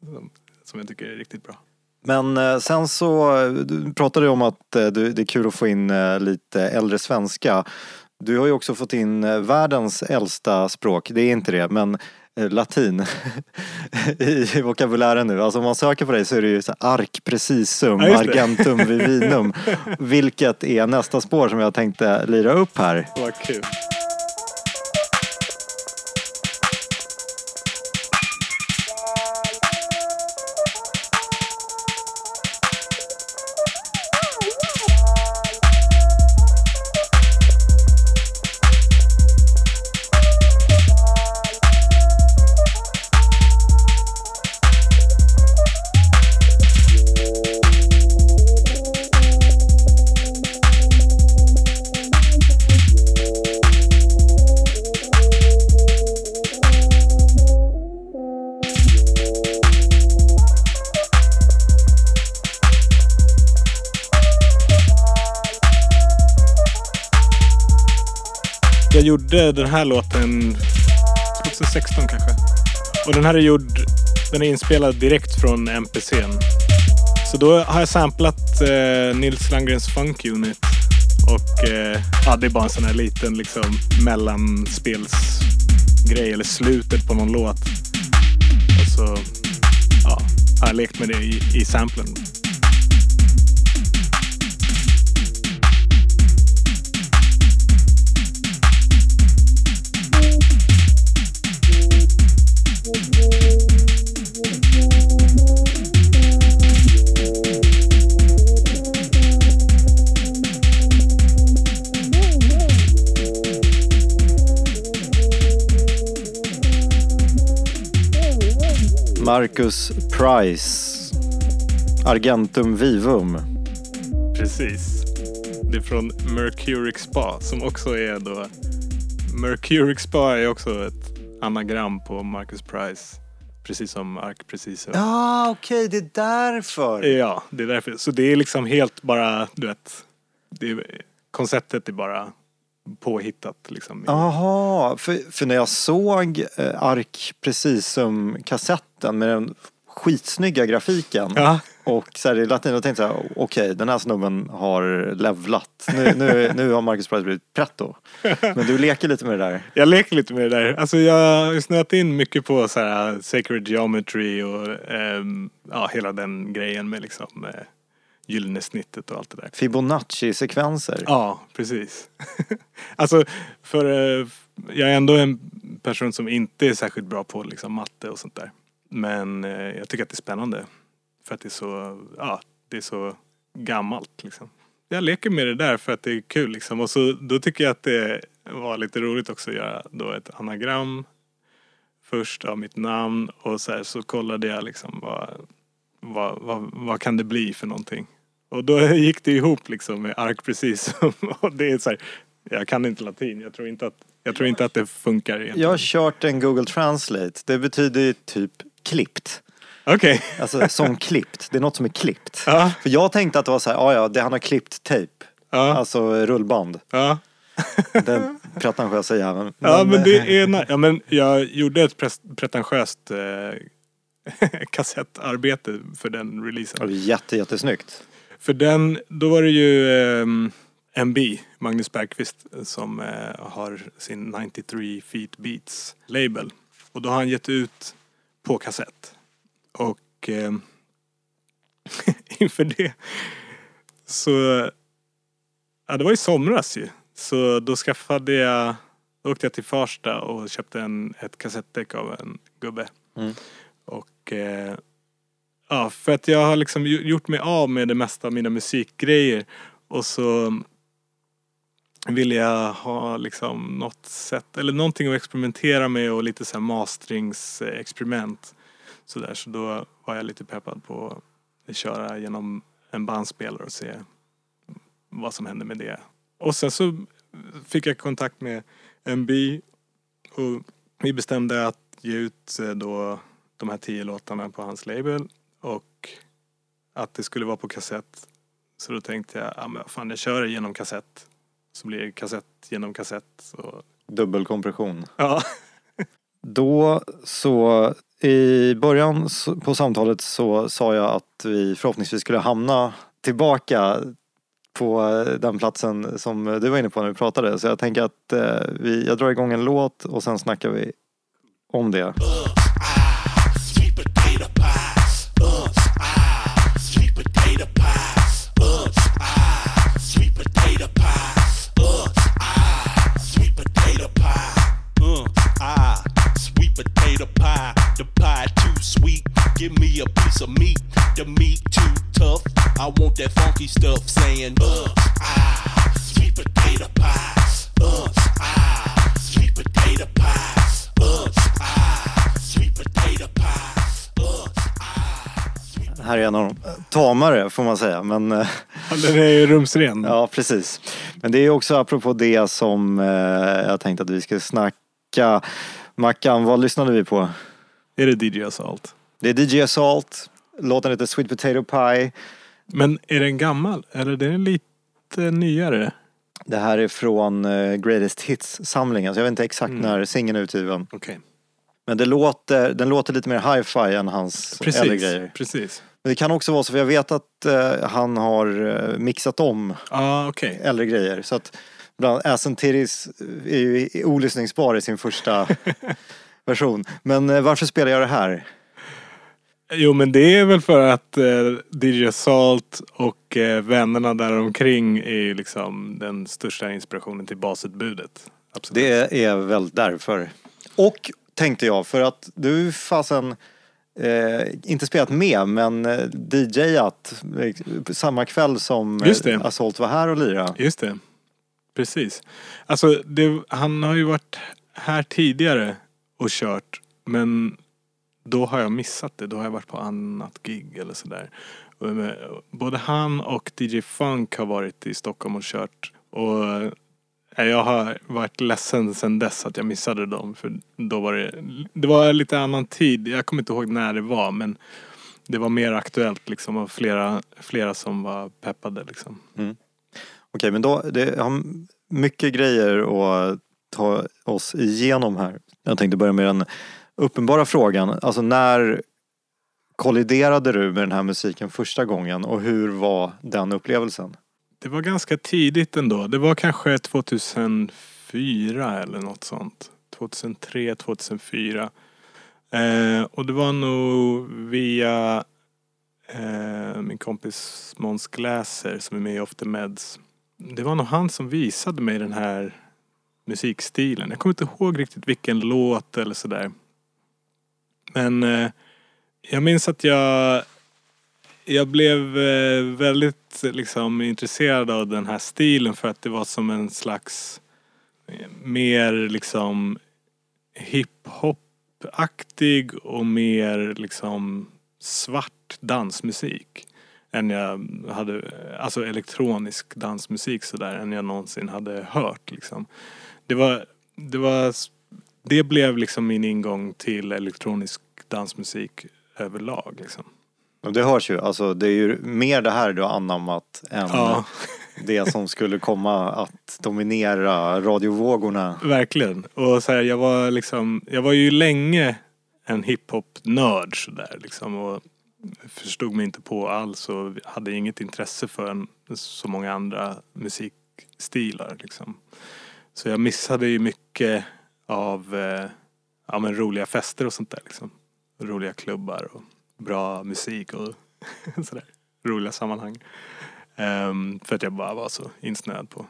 Som, som jag tycker är riktigt bra. men eh, sen så, du pratade ju om att eh, du, det är kul att få in eh, lite äldre svenska. Du har ju också fått in eh, världens äldsta språk, det är inte det, men eh, latin i vokabulären nu. Alltså om man söker på dig så är det ju så arc precisum, Ja, argentum vivinum. Vilket är nästa spår som jag tänkte lira upp här. Vad kul. Jag gjorde den här låten 2016 kanske. Och den här är gjord, den är inspelad direkt från MPCn. Så då har jag samplat eh, Nils Landgrens Funk Unit. Och eh, ja, det är bara en sån här liten liksom mellanspelsgrej eller slutet på någon låt. Och så ja, har jag lekt med det i, i samplen. Marcus Price. Argentum vivum. Precis. Det är från Mercuric Spa som också är då... Mercuric Spa är också ett anagram på Marcus Price. Precis som Arc precis. Ja, okej, det är därför. Ja, det är därför. Så det är liksom helt bara, du vet. Det är, konceptet är bara påhittat liksom. Jaha, för, för när jag såg eh, Ark Precisum kassetten med den skitsnygga grafiken. Ja, Och så här, i latin, jag tänkte så här, okej den här snubben har levlat. Nu, nu, nu har Marcus Price blivit pretto. Men du leker lite med det där. jag leker lite med det där. Alltså jag har snöat in mycket på så här sacred geometry och ehm, ja, hela den grejen med liksom eh, gyllene snittet och allt det där. Fibonacci-sekvenser. Ja, precis. alltså, för eh, jag är ändå en person som inte är särskilt bra på liksom, matte och sånt där. Men eh, jag tycker att det är spännande. För att det är så, ja, det är så gammalt liksom. Jag leker med det där för att det är kul liksom. Och så, då tycker jag att det var lite roligt också att göra då ett anagram först av mitt namn och så, här, så kollade jag liksom vad, vad, vad, vad kan det bli för någonting. Och då gick det ihop liksom med ark precis. och det är så här, jag kan inte latin, jag tror inte att, jag tror inte att det funkar egentligen. Jag har kört en Google Translate. Det betyder typ klippt. Okej. Alltså som klippt. Det är något som är klippt. Ja, För jag tänkte att det var så här, ja ja, det han har klippt tejp. ja, Alltså rullband. ja. Den pretentiösa jäveln. Ja men det är na- ja, men jag gjorde ett pretentiöst eh, kassettarbete för den releasen. är jätte, jättesnyggt. För den, då var det ju ehm, MB, Magnus Bergqvist, som eh, har sin 93 feet beats label. Och då har han gett ut på kassett. Och ehm, inför det så, ja det var i somras ju. Så då skaffade jag, då åkte jag till Farsta och köpte en, ett kassettdäck av en gubbe. Mm. Och eh, Ja, för att jag har liksom gjort mig av med det mesta av mina musikgrejer. Och så ville jag ha liksom något sätt, eller någonting att experimentera med och lite så här masteringsexperiment. Så där, så då var jag lite peppad på att köra genom en bandspelare och se vad som hände med det. Och sen så fick jag kontakt med MB och vi bestämde att ge ut eh, då de här tio låtarna på hans label att det skulle vara på kassett. Så då tänkte jag, ja men fan jag kör det genom kassett. Så blir det kassett genom kassett. Så, Dubbelkompression. ja. Då så i början på samtalet så sa jag att vi förhoppningsvis skulle hamna tillbaka på eh, den platsen som du var inne på när vi pratade. Så jag tänker att eh, vi, jag drar igång en låt och sen snackar vi om det. Pie. The pie too sweet. Give me a piece of meat. The meat too tough. I want that funky stuff. Saying, uh, ah, sweet potato pies. Uh, ah, sweet potato pies. Uh, ah, sweet potato pies. Uh, ah, här är en av de tamare får man säga. Men eh, Den är ju rumsren. ja, precis. Men det är också apropå det som eh, jag tänkte att vi skulle snacka. Mackan, vad lyssnade vi på? Är det DJ Assault? Det är DJ Assault. Låten heter Sweet Potato Pie. Men är den gammal? Eller den är lite nyare? Det här är från eh, Greatest Hits-samlingen, så jag vet inte exakt när singeln är utgiven. Okej. Men det låter, den låter lite mer hi-fi än hans äldre Precis. grejer. Precis. Men det kan också vara så, för jag vet att eh, han har eh, mixat om ah, okej. äldre grejer. Så att bland and Titties är ju olyssningsbar i sin första version. Men eh, varför spelar jag det här? Jo men det är väl för att eh, DJ Assault och eh, vännerna där omkring är liksom den största inspirationen till basutbudet. Absolut. Det är väl därför. Och tänkte jag, för att du fasen eh, inte spelat med men eh, DJat eh, samma kväll som eh, Assault var här och lira. Just det. Precis. Alltså det, han har ju varit här tidigare och kört men då har jag missat det. Då har jag varit på annat gig eller sådär. Eh, både han och DJ Funk har varit i Stockholm och kört. Och eh, jag har varit ledsen sen dess att jag missade dem. För då var det, det var lite annan tid. Jag kommer inte ihåg när det var men det var mer aktuellt liksom och flera, flera som var peppade liksom. Mm. Okej men då, det har mycket grejer att ta oss igenom här. Jag tänkte börja med den uppenbara frågan. Alltså när kolliderade du med den här musiken första gången och hur var den upplevelsen? Det var ganska tidigt ändå. Det var kanske 2004 eller något sånt. 2003, 2004. Eh, och det var nog via eh, min kompis Måns Gläser som är med i Off the Meds. Det var nog han som visade mig den här musikstilen. Jag kommer inte ihåg riktigt vilken låt eller sådär. Men eh, jag minns att jag jag blev eh, väldigt liksom intresserad av den här stilen för att det var som en slags eh, mer liksom hiphop-aktig och mer liksom svart dansmusik. Än jag hade, alltså elektronisk dansmusik sådär, än jag någonsin hade hört liksom. Det var, det var, det blev liksom min ingång till elektronisk dansmusik överlag liksom. Det hörs ju, alltså det är ju mer det här du har anammat än Ja. det som skulle komma att dominera radiovågorna. Verkligen. Och så här, jag var liksom, jag var ju länge en hiphop-nörd sådär liksom och förstod mig inte på alls och hade inget intresse för en, så många andra musikstilar liksom. Så jag missade ju mycket av eh, ja, men roliga fester och sånt där liksom. Roliga klubbar och bra musik och sådär. Roliga sammanhang. Um, för att jag bara var så insnöad på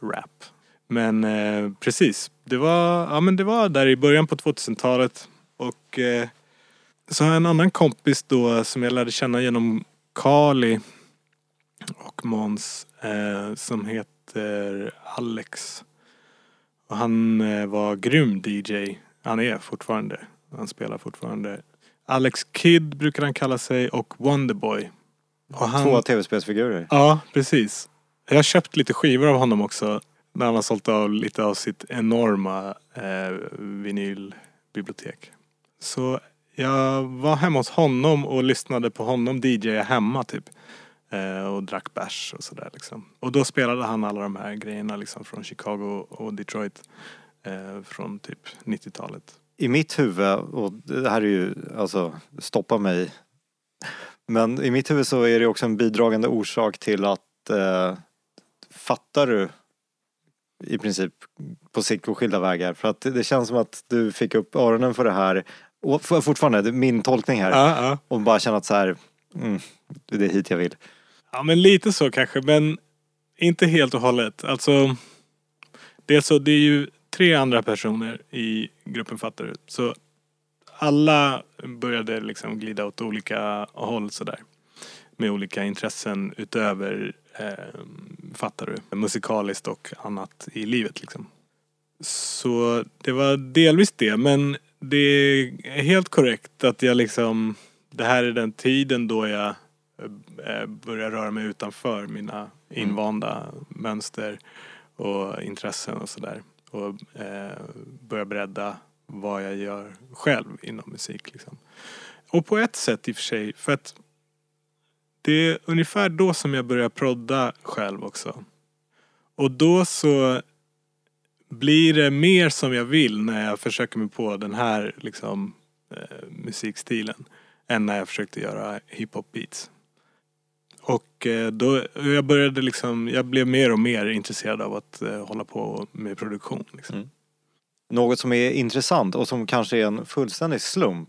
rap. Men eh, precis, det var, ja, men det var där i början på 2000-talet. Och eh, så har jag en annan kompis då som jag lärde känna genom Kali och Måns eh, som heter Alex. Och han eh, var grym DJ. Han är fortfarande. Han spelar fortfarande. Alex Kidd brukar han kalla sig och Wonderboy. Och han, Två tv-spelsfigurer. Ja, precis. Jag har köpt lite skivor av honom också. När han har sålt av lite av sitt enorma eh, vinylbibliotek. Så jag var hemma hos honom och lyssnade på honom DJa hemma typ. Eh, och drack bärs och sådär liksom. Och då spelade han alla de här grejerna liksom från Chicago och Detroit. Eh, från typ 90-talet. I mitt huvud, och det här är ju, alltså stoppa mig. Men i mitt huvud så är det också en bidragande orsak till att eh, fattar du i princip på sikt och skilda vägar. För att det känns som att du fick upp öronen för det här. Och fortfarande, det är min tolkning här. Ja, ja. Och bara känna att så här, mm, det är hit jag vill. Ja men lite så kanske men inte helt och hållet. Alltså dels så det är ju tre andra personer i gruppen Fattar du. Så alla började liksom glida åt olika håll sådär. Med olika intressen utöver eh, Fattar du. Musikaliskt och annat i livet liksom. Så det var delvis det men det är helt korrekt att jag liksom det här är den tiden då jag eh, börjar röra mig utanför mina invanda mönster och intressen och sådär. Och eh, börja bredda vad jag gör själv inom musik. Liksom. Och på ett sätt i och för sig, för att det är ungefär då som jag börjar prodda själv också. Och då så blir det mer som jag vill när jag försöker mig på den här liksom, eh, musikstilen än när jag försökte göra hiphop beats. Och eh, då, jag började liksom, jag blev mer och mer intresserad av att eh, hålla på med produktion. Liksom. Mm. Något som är intressant och som kanske är en fullständig slump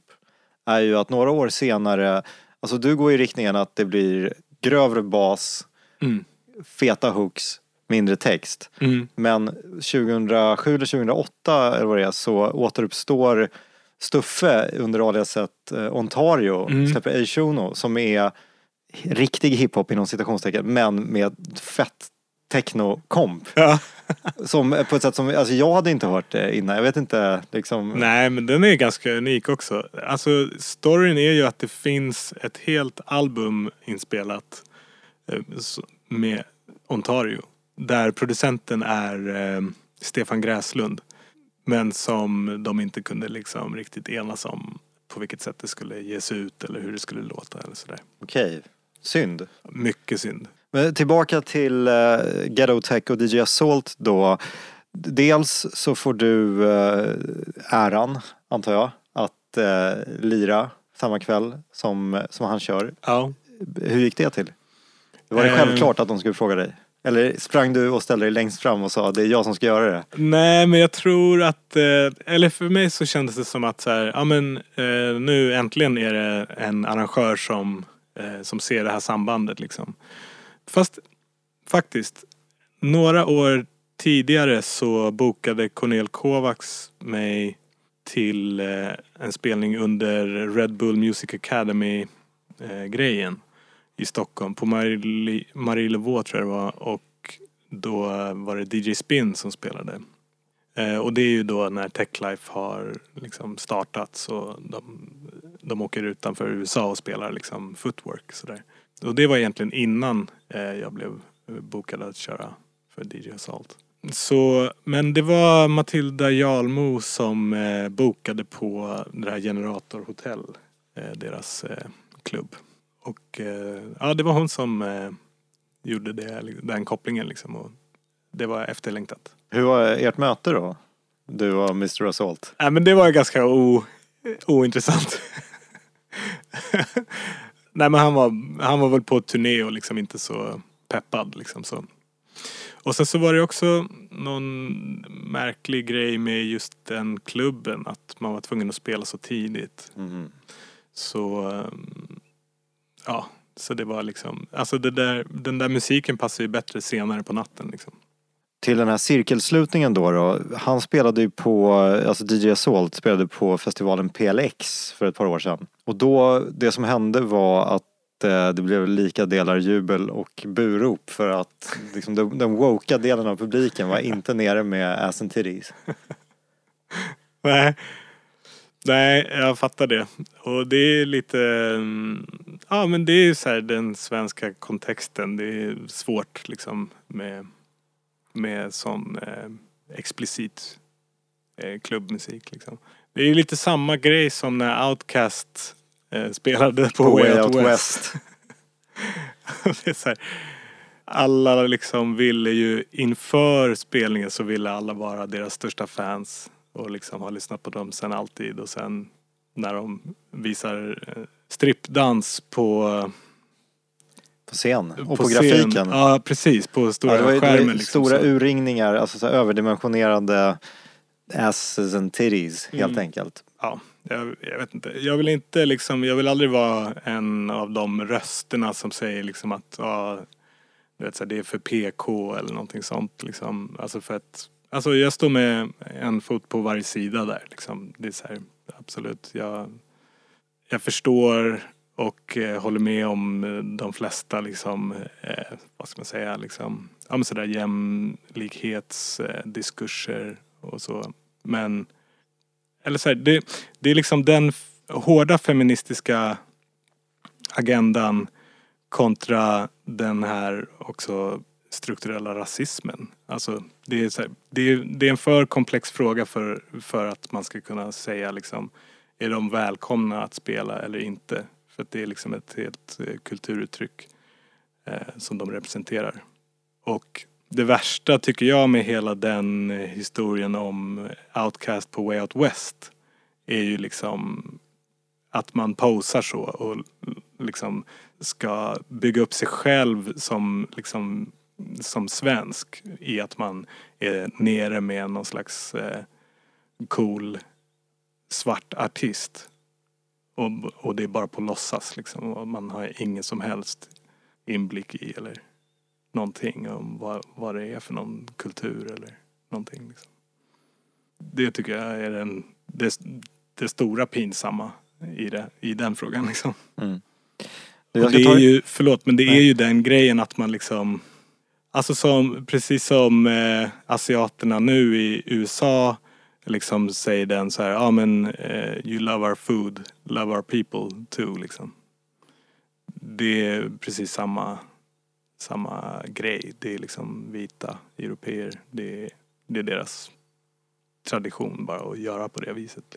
är ju att några år senare, alltså du går i riktningen att det blir grövre bas, Mm. feta hooks, mindre text. Mm. Men 2007 eller 2008 eller vad det är så återuppstår Stuffe under aliaset eh, Ontario, Mm. släpper A. Shuno som är riktig hiphop inom citationstecken men med fett techno-komp. Ja. Som på ett sätt som, alltså jag hade inte hört det innan. Jag vet inte liksom. Nej men den är ganska unik också. Alltså storyn är ju att det finns ett helt album inspelat eh, med Ontario. Där producenten är eh, Stefan Gräslund. Men som de inte kunde liksom riktigt enas om på vilket sätt det skulle ges ut eller hur det skulle låta eller sådär. Okej, synd. Mycket synd. Men tillbaka till uh, Ghetto Tech och DJ Assault då. Dels så får du eh, äran, antar jag, att eh, lira samma kväll som, som han kör. Ja. Hur gick det till? Var det Eh. självklart att de skulle fråga dig? Eller sprang du och ställde dig längst fram och sa det är jag som ska göra det? Nej, men jag tror att, eh, eller för mig så kändes det som att så här, ja men eh, nu äntligen är det en arrangör som, eh, som ser det här sambandet liksom. Fast faktiskt, några år tidigare så bokade Cornel Kovacs mig till en spelning under Red Bull Music Academy-grejen i Stockholm på Marie- Marielevaux tror jag det var och då var det DJ Spin som spelade. Eh, och det är ju då när Techlife har liksom startat så de, de åker utanför USA och spelar liksom footwork sådär. Och det var egentligen innan eh, jag blev bokad att köra för DJ Assault. Så, men det var Matilda Jarlmo som eh, bokade på det här Generator Hotel, eh, deras eh, klubb. Och eh, ja, det var hon som eh, gjorde det, den kopplingen liksom. Och det var efterlängtat. Hur var ert möte då? Du och Mr Assault? Nej men det var ganska o, ointressant. Nej men han var, han var väl på turné och liksom inte så peppad liksom så. Och sen så var det också någon märklig grej med just den klubben att man var tvungen att spela så tidigt. Mhm. Så ehm, ja, så det var liksom, alltså det där, den där musiken passar ju bättre senare på natten liksom. Till den här cirkelslutningen då, då han spelade ju på, alltså DJ Assault spelade på festivalen PLX för ett par år sedan. Och då, det som hände var att eh, det blev lika delar jubel och burop för att liksom, den, den woka delen av publiken var inte nere med ass and titties. Nej. Nej, jag fattar det. Och det är lite, mm, ja men det är så här den svenska kontexten. Det är svårt liksom med, med sån eh, explicit eh, klubbmusik liksom. Det är lite samma grej som när Outcast eh, spelade på, Way Out West. det är så här, alla liksom ville ju inför spelningen så ville alla vara deras största fans och liksom har lyssnat på dem sen alltid och sen när de visar eh, strippdans på, På scen och på, på scen. grafiken. Ja precis, på stora Ja, det var ju det skärmen. Liksom, stora så. urringningar, alltså så överdimensionerade asses and titties helt Mm. enkelt. Ja, jag, jag vet inte. Jag vill inte liksom, jag vill aldrig vara en av de rösterna som säger liksom att ja, du vet, så här, det är för PK eller någonting sånt liksom. Alltså för att, alltså jag står med en fot på varje sida där liksom. Det är så här, absolut, jag, jag förstår och eh, håller med om eh, de flesta liksom, eh, vad ska man säga, liksom, ja men sådär jämlikhetsdiskurser eh, och så. Men eller så här, det, det är liksom den hårda feministiska agendan kontra den här också strukturella rasismen. Alltså det är, så här, det är, det är en för komplex fråga för, för att man ska kunna säga liksom är de välkomna att spela eller inte? För att det är liksom ett helt eh, kulturuttryck eh, som de representerar. Och det värsta tycker jag med hela den eh, historien om eh, Outcast på Way Out West är ju liksom att man posar så och liksom ska bygga upp sig själv som liksom som svensk i att man är nere med någon slags eh, cool svart artist. Och, och det är bara på låtsas liksom. Och man har ingen som helst inblick i eller någonting om vad, vad det är för någon kultur eller någonting. Liksom. Det tycker jag är den, det, det stora pinsamma i, det, i den frågan. Liksom. Ska det är ju, förlåt, men det är ju den grejen att man liksom Alltså som, precis som eh, asiaterna nu i USA liksom säger den så här, ja men eh, you love our food, love our people too liksom. Det är precis samma, samma grej. Det är liksom vita europeer. Det är, det är deras tradition bara att göra på det viset.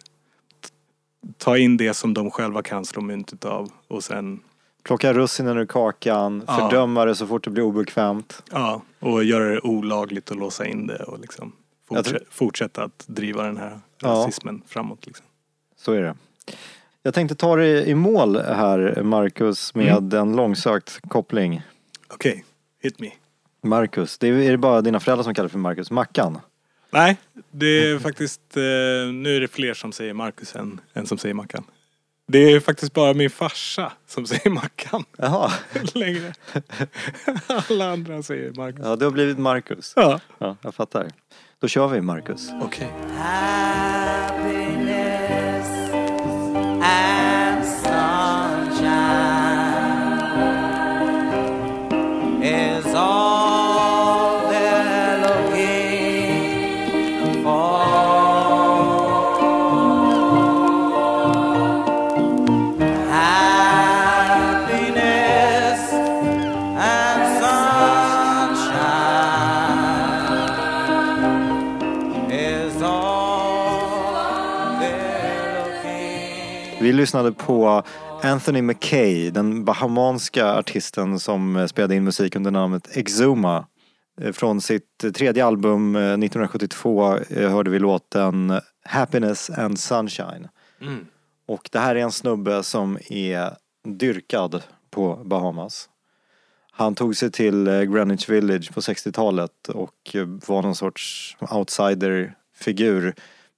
Ta in det som de själva kan slå mynt utav och sen Plocka russinen ur kakan, Ja. fördöma det så fort det blir obekvämt. Ja, och göra det olagligt och låsa in det och liksom fortsätta, fortsätta att driva den här Ja. rasismen framåt. Liksom. Så är det. Jag tänkte ta dig i mål här, Marcus, med en långsökt koppling. Okej, hit me. Marcus, det är, är det bara dina föräldrar som kallar för Marcus? Mackan? Nej, det är faktiskt, eh, nu är det fler som säger Marcus än, än som säger Mackan. Det är faktiskt bara min farsa som säger Mackan Jaha, längre. Alla andra säger Marcus. ja, du har blivit Marcus. Ja. Ja, jag fattar. Då kör vi Marcus. Okej. happiness lyssnade på Anthony McKay, den bahamanska artisten som eh, spelade in musik under namnet Exuma. Eh, Från sitt tredje album eh, 1972 eh, hörde vi låten Happiness and Sunshine. Mm. Och det här är en snubbe som är dyrkad på Bahamas. Han tog sig till eh, Greenwich Village på 60-talet och eh, var någon sorts outsiderfigur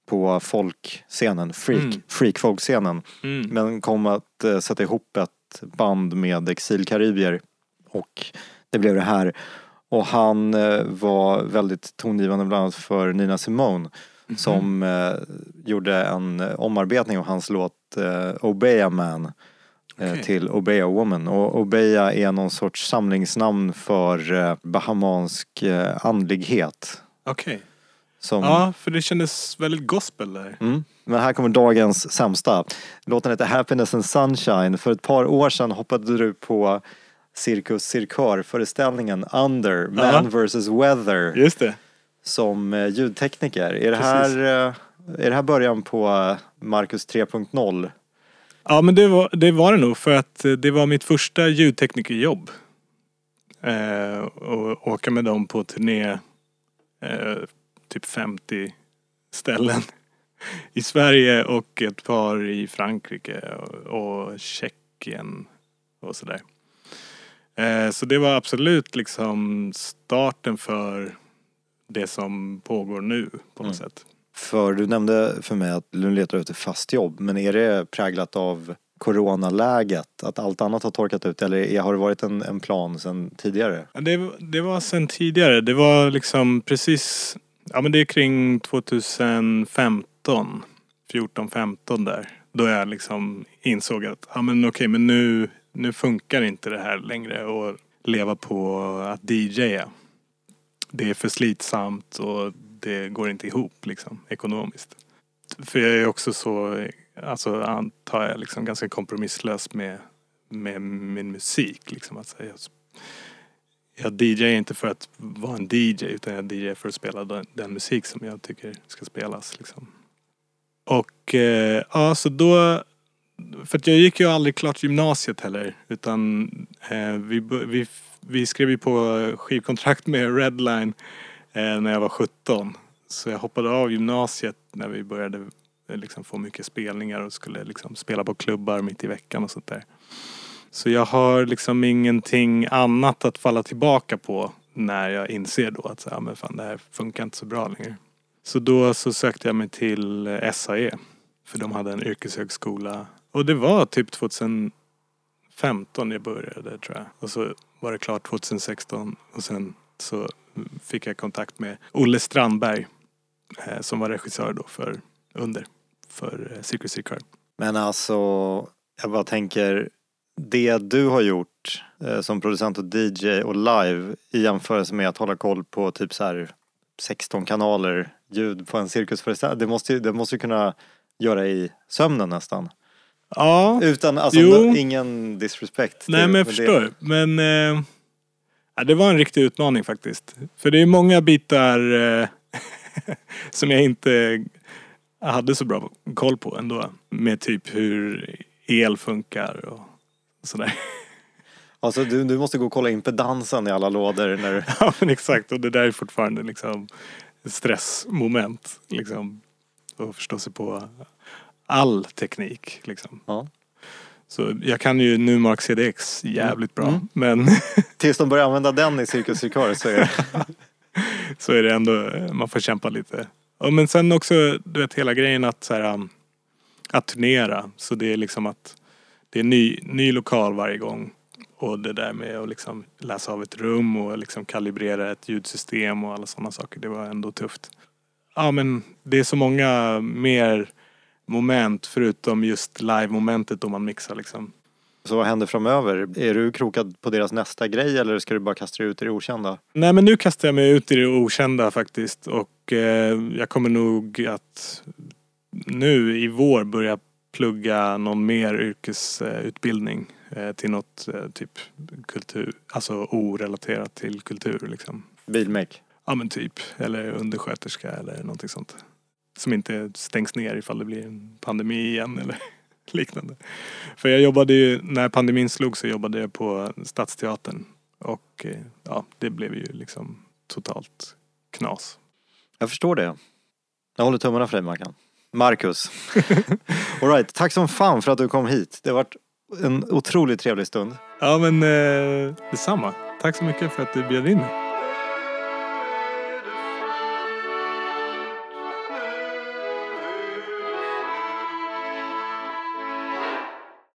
på folkscenen, freak, Mm. freakfolkscenen. Mm. Men kom att eh, sätta ihop ett band med exilkaribier och det blev det här. Och han eh, var väldigt tongivande bland annat för Nina Simone som eh, gjorde en eh, omarbetning av hans låt eh, Obey a Man eh, Okej. till Obey a Woman. Och Obeya är någon sorts samlingsnamn för bahamansk andlighet. Okej. Som, Ja, för det kändes väldigt gospel där. Mm. Men här kommer dagens sämsta. Låten heter Happiness and Sunshine. För ett par år sedan hoppade du på Cirkus Cirkör föreställningen Under, Man vs Weather Just det. som eh, ljudtekniker. Är det, här, eh, är det här början på eh, Marcus 3.0? Ja men det var, det var det nog för att det var mitt första ljudteknikerjobb. Eh, och åka med dem på turné eh, typ 50 ställen i Sverige och ett par i Frankrike och, och Tjeckien och sådär. Eh, så det var absolut liksom starten för det som pågår nu på något sätt. För du nämnde för mig att du letar efter fast jobb. Men är det präglat av coronaläget? Att allt annat har torkat ut? Eller har det varit en, en plan sedan tidigare? Det, det var sen tidigare. Det var liksom precis, ja men det är kring 2015, 14-15 där. Då jag liksom insåg att, ja men okej men nu, nu funkar inte det här längre att leva på att DJa. Det är för slitsamt och det går inte ihop liksom ekonomiskt. För jag är också så, alltså antar jag, liksom ganska kompromisslös med, med min musik. Liksom. Alltså, jag jag DJar inte för att vara en DJ utan jag DJar för att spela den, den musik som jag tycker ska spelas. Liksom. Och eh, ja, så då... För att jag gick ju aldrig klart gymnasiet heller. Utan eh, vi, vi, vi skrev ju på skivkontrakt med Redline eh, när jag var 17. Så jag hoppade av gymnasiet när vi började eh, liksom, få mycket spelningar och skulle liksom, spela på klubbar mitt i veckan och sånt där. Så jag har liksom ingenting annat att falla tillbaka på när jag inser då att så här, ah, men fan, det här funkar inte så bra längre. Så då så sökte jag mig till eh, SAE. För de hade en yrkeshögskola. Och det var typ 2015 jag började tror jag. Och så var det klart 2016 och sen så fick jag kontakt med Olle Strandberg eh, som var regissör då för Under, för eh, Cirkus Cirkör. Men alltså, jag bara tänker, det du har gjort eh, som producent och DJ och live i jämförelse med att hålla koll på typ så här 16 kanaler ljud på en cirkusföreställning. Det måste ju, det måste ju kunna göra i sömnen nästan. Ja, Utan, alltså Jo. ingen disrespect. Nej men jag det- förstår. Men eh, ja, det var en riktig utmaning faktiskt. För det är många bitar eh, som jag inte hade så bra koll på ändå. Med typ hur el funkar och sådär. Alltså du, du måste gå och kolla impedansen i alla lådor när du... Ja men exakt och det där är fortfarande liksom stressmoment. Liksom. Och förstå sig på all teknik. Liksom. Ja. Så jag kan ju Numark CDX jävligt bra. Mm. Men Tills de börjar använda den i Cirkus Cirkör så är det... så är det ändå, man får kämpa lite. Ja, men sen också, du vet hela grejen att så här, um, att turnera. Så det är liksom att det är ny, ny lokal varje gång. Och det där med att liksom läsa av ett rum och liksom kalibrera ett ljudsystem och alla sådana saker. Det var ändå tufft. Ja men det är så många mer moment förutom just live-momentet då man mixar liksom. Så vad händer framöver? Är du krokad på deras nästa grej eller ska du bara kasta dig ut i det okända? Nej men nu kastar jag mig ut i det okända faktiskt och eh, jag kommer nog att nu i vår börja plugga någon mer yrkesutbildning eh, till något eh, typ kultur, alltså orelaterat till kultur liksom. Bilmek? Ja men typ, eller undersköterska eller någonting sånt. Som inte stängs ner ifall det blir en pandemi igen eller liknande. För jag jobbade ju, när pandemin slog så jobbade jag på Stadsteatern. Och eh, ja, det blev ju liksom totalt knas. Jag förstår det. Jag håller tummarna för dig Mackan. Marcus. Alright, tack som fan för att du kom hit. Det har varit en otroligt trevlig stund. Ja men eh, detsamma. Tack så mycket för att du bjöd in mig.